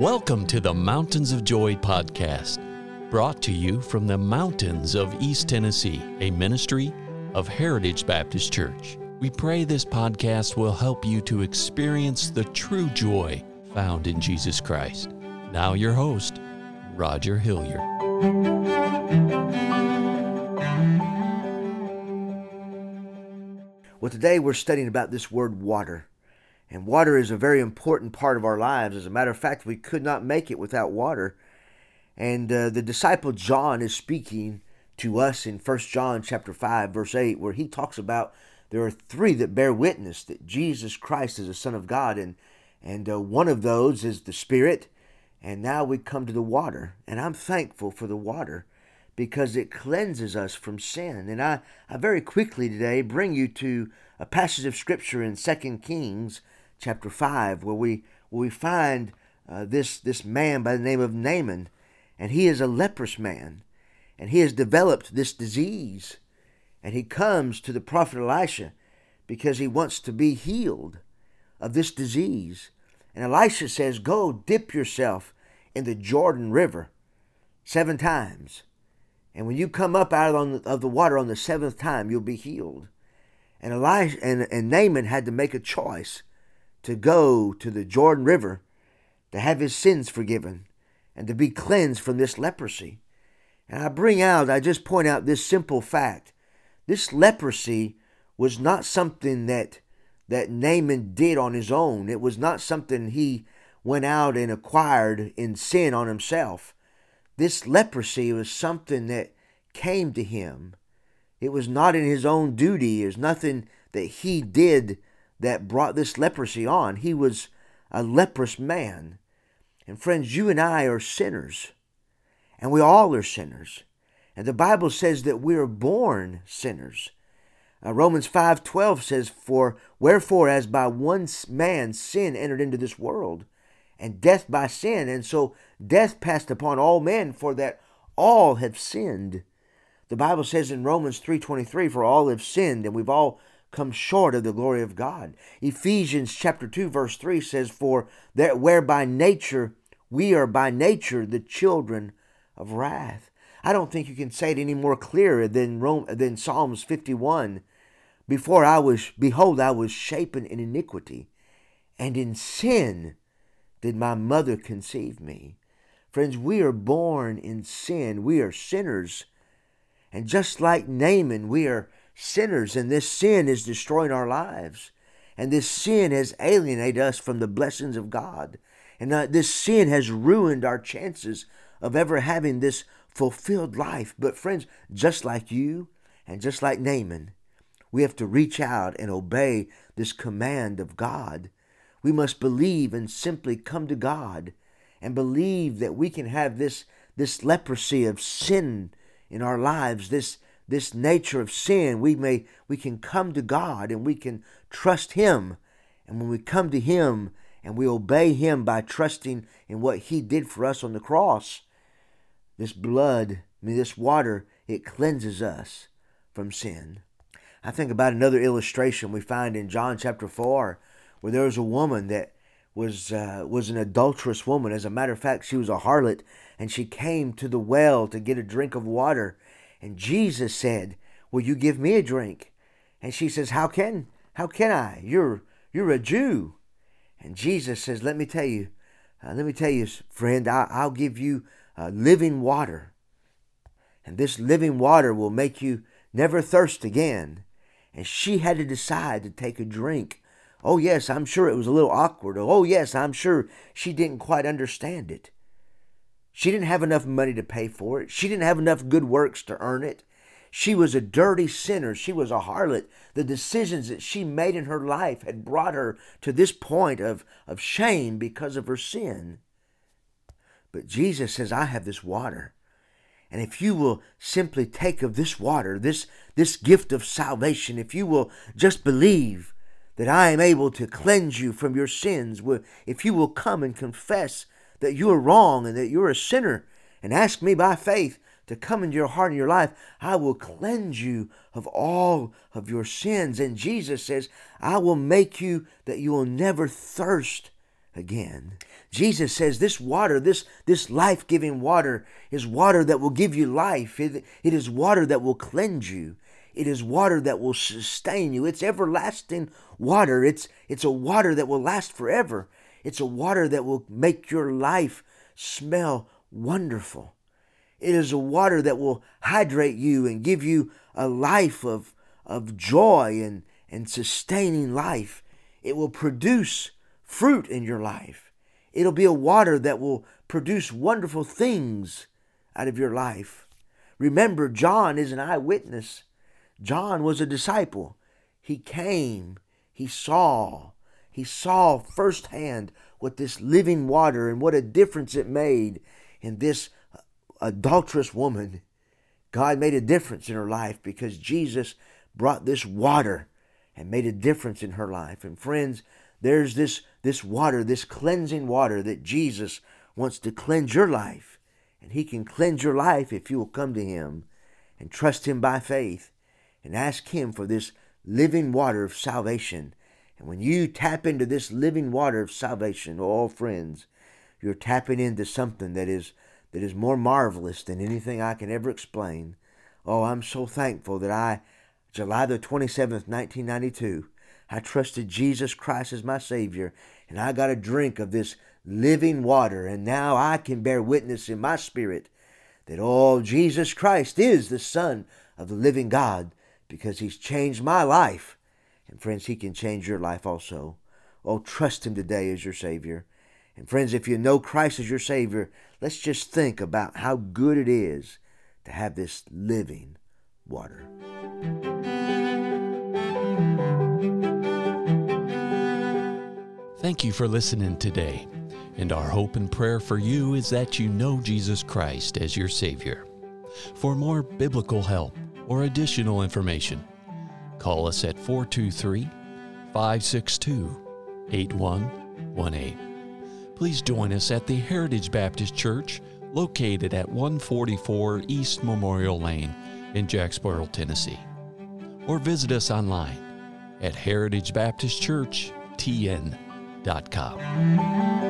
Welcome to the Mountains of Joy podcast, brought to you from the mountains of East Tennessee, a ministry of Heritage Baptist Church. We pray this podcast will help you to experience the true joy found in Jesus Christ. Now, your host, Roger Hilliard. Well, today we're studying about this word water. And water is a very important part of our lives. As a matter of fact, we could not make it without water. And uh, the disciple John is speaking to us in 1 John chapter 5 verse 8 where he talks about there are three that bear witness that Jesus Christ is the son of God and and uh, one of those is the spirit and now we come to the water and I'm thankful for the water because it cleanses us from sin and I, I very quickly today bring you to a passage of scripture in 2 Kings chapter 5 where we where we find uh, this this man by the name of Naaman and he is a leprous man and he has developed this disease. And he comes to the prophet Elisha because he wants to be healed of this disease. And Elisha says, Go dip yourself in the Jordan River seven times. And when you come up out of the water on the seventh time, you'll be healed. And Elisha and, and Naaman had to make a choice to go to the Jordan River to have his sins forgiven and to be cleansed from this leprosy. And I bring out, I just point out this simple fact. This leprosy was not something that that Naaman did on his own. It was not something he went out and acquired in sin on himself. This leprosy was something that came to him. It was not in his own duty. It was nothing that he did that brought this leprosy on. He was a leprous man. And friends, you and I are sinners and we all are sinners. And the Bible says that we are born sinners. Uh, Romans 5:12 says for wherefore as by one man sin entered into this world and death by sin and so death passed upon all men for that all have sinned. The Bible says in Romans 3:23 for all have sinned and we've all come short of the glory of God. Ephesians chapter 2 verse 3 says for that whereby nature we are by nature the children of wrath. I don't think you can say it any more clearer than Rome, than Psalms 51. Before I was, behold, I was shapen in iniquity, and in sin did my mother conceive me. Friends, we are born in sin. We are sinners. And just like Naaman, we are sinners, and this sin is destroying our lives. And this sin has alienated us from the blessings of God. And uh, this sin has ruined our chances of ever having this fulfilled life. But, friends, just like you and just like Naaman, we have to reach out and obey this command of God. We must believe and simply come to God and believe that we can have this, this leprosy of sin in our lives, this, this nature of sin. We, may, we can come to God and we can trust Him. And when we come to Him and we obey Him by trusting in what He did for us on the cross, this blood, I mean, this water, it cleanses us from sin. I think about another illustration we find in John chapter 4, where there was a woman that was uh, was an adulterous woman. As a matter of fact, she was a harlot, and she came to the well to get a drink of water. And Jesus said, "Will you give me a drink?" And she says, "How can how can I? You're you're a Jew." And Jesus says, "Let me tell you, uh, let me tell you, friend. I, I'll give you uh, living water. And this living water will make you never thirst again. And she had to decide to take a drink. Oh, yes, I'm sure it was a little awkward. Oh, yes, I'm sure she didn't quite understand it. She didn't have enough money to pay for it. She didn't have enough good works to earn it. She was a dirty sinner. She was a harlot. The decisions that she made in her life had brought her to this point of, of shame because of her sin. But Jesus says, I have this water. And if you will simply take of this water, this, this gift of salvation, if you will just believe that I am able to cleanse you from your sins, if you will come and confess that you are wrong and that you're a sinner, and ask me by faith to come into your heart and your life, I will cleanse you of all of your sins. And Jesus says, I will make you that you will never thirst again. Jesus says this water, this, this life giving water, is water that will give you life. It, it is water that will cleanse you. It is water that will sustain you. It's everlasting water. It's, it's a water that will last forever. It's a water that will make your life smell wonderful. It is a water that will hydrate you and give you a life of, of joy and, and sustaining life. It will produce fruit in your life. It'll be a water that will produce wonderful things out of your life. Remember, John is an eyewitness. John was a disciple. He came, he saw, he saw firsthand what this living water and what a difference it made in this uh, adulterous woman. God made a difference in her life because Jesus brought this water and made a difference in her life. And friends, there's this, this water, this cleansing water that Jesus wants to cleanse your life. And He can cleanse your life if you will come to Him and trust Him by faith and ask Him for this living water of salvation. And when you tap into this living water of salvation, oh friends, you're tapping into something that is that is more marvelous than anything I can ever explain. Oh, I'm so thankful that I, July the 27th, 1992, I trusted Jesus Christ as my Savior, and I got a drink of this living water, and now I can bear witness in my spirit that, oh, Jesus Christ is the Son of the living God because He's changed my life. And friends, He can change your life also. Oh, trust Him today as your Savior. And friends, if you know Christ as your Savior, let's just think about how good it is to have this living water. Thank you for listening today. And our hope and prayer for you is that you know Jesus Christ as your Savior. For more biblical help or additional information, call us at 423 562 8118. Please join us at the Heritage Baptist Church located at 144 East Memorial Lane in Jacksboro, Tennessee. Or visit us online at heritagebaptistchurchtn.com.